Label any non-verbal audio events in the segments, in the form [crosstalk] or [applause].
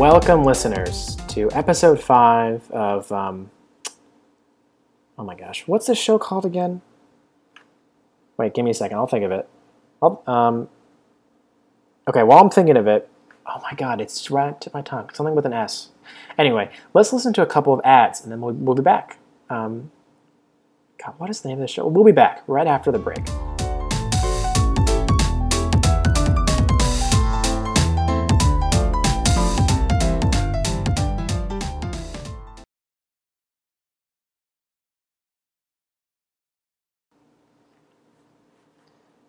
Welcome, listeners, to episode five of. Um, oh my gosh, what's this show called again? Wait, give me a second. I'll think of it. Um, okay, while I'm thinking of it, oh my god, it's right to my tongue. Something with an S. Anyway, let's listen to a couple of ads, and then we'll, we'll be back. Um, God, what is the name of the show? We'll be back right after the break.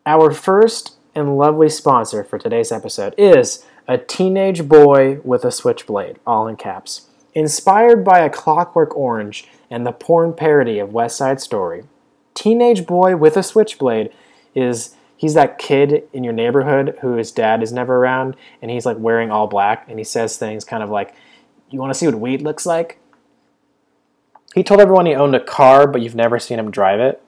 Our first and lovely sponsor for today's episode is a teenage boy with a switchblade, all in caps. Inspired by a clockwork orange and the porn parody of West Side Story, Teenage Boy with a Switchblade is he's that kid in your neighborhood who his dad is never around and he's like wearing all black and he says things kind of like, You want to see what weed looks like? He told everyone he owned a car, but you've never seen him drive it.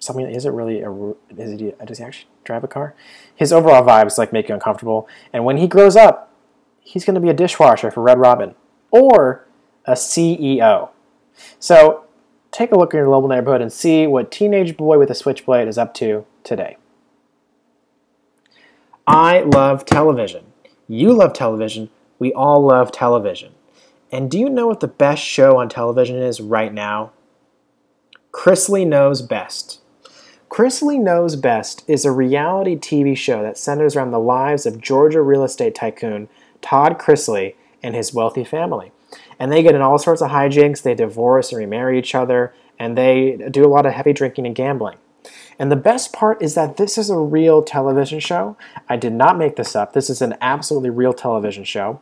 Something is it really a is he, does he actually drive a car? His overall vibes like make you uncomfortable. And when he grows up, he's going to be a dishwasher for Red Robin or a CEO. So take a look in your local neighborhood and see what teenage boy with a switchblade is up to today. I love television. You love television. We all love television. And do you know what the best show on television is right now? Chrisley Knows Best. Chrisley Knows Best is a reality TV show that centers around the lives of Georgia real estate tycoon Todd Chrisley and his wealthy family and they get in all sorts of hijinks. They divorce and remarry each other, and they do a lot of heavy drinking and gambling. And the best part is that this is a real television show. I did not make this up. This is an absolutely real television show.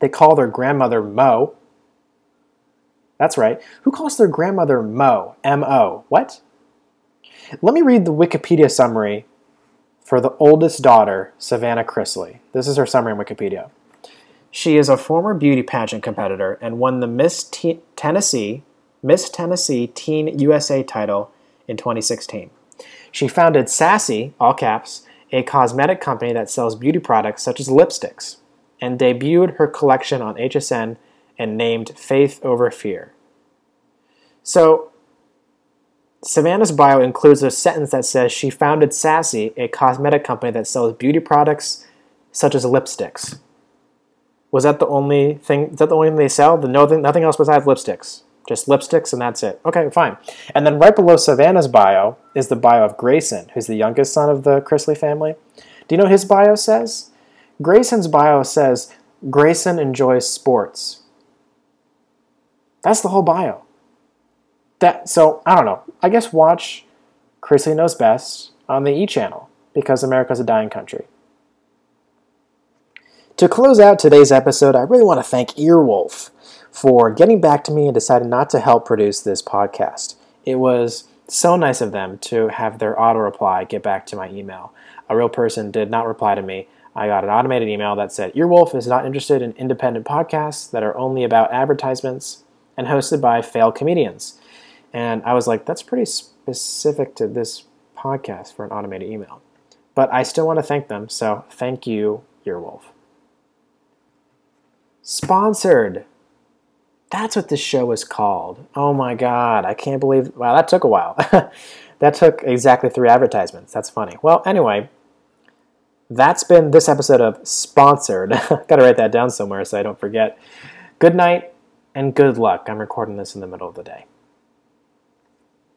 They call their grandmother Mo. That's right. Who calls their grandmother Mo? M O. What? Let me read the Wikipedia summary for the oldest daughter, Savannah Chrisley. This is her summary in Wikipedia. She is a former beauty pageant competitor and won the Miss T- Tennessee Miss Tennessee Teen USA title in 2016. She founded Sassy, all caps, a cosmetic company that sells beauty products such as lipsticks, and debuted her collection on HSN and named Faith Over Fear. So, Savannah's bio includes a sentence that says she founded Sassy, a cosmetic company that sells beauty products such as lipsticks. Was that the only thing? Is that the only thing they sell? The no, nothing else besides lipsticks. Just lipsticks and that's it. Okay, fine. And then right below Savannah's bio is the bio of Grayson, who's the youngest son of the Chrisley family. Do you know what his bio says? Grayson's bio says Grayson enjoys sports. That's the whole bio. That so I don't know. I guess watch Chrisley Knows Best on the E channel because America's a dying country. To close out today's episode, I really want to thank Earwolf for getting back to me and deciding not to help produce this podcast. It was so nice of them to have their auto reply get back to my email. A real person did not reply to me. I got an automated email that said Earwolf is not interested in independent podcasts that are only about advertisements and hosted by failed comedians. And I was like, that's pretty specific to this podcast for an automated email. But I still want to thank them, so thank you, Earwolf. Sponsored. That's what this show is called. Oh my god, I can't believe. Wow, that took a while. [laughs] that took exactly three advertisements. That's funny. Well, anyway, that's been this episode of Sponsored. [laughs] Gotta write that down somewhere so I don't forget. Good night and good luck. I'm recording this in the middle of the day.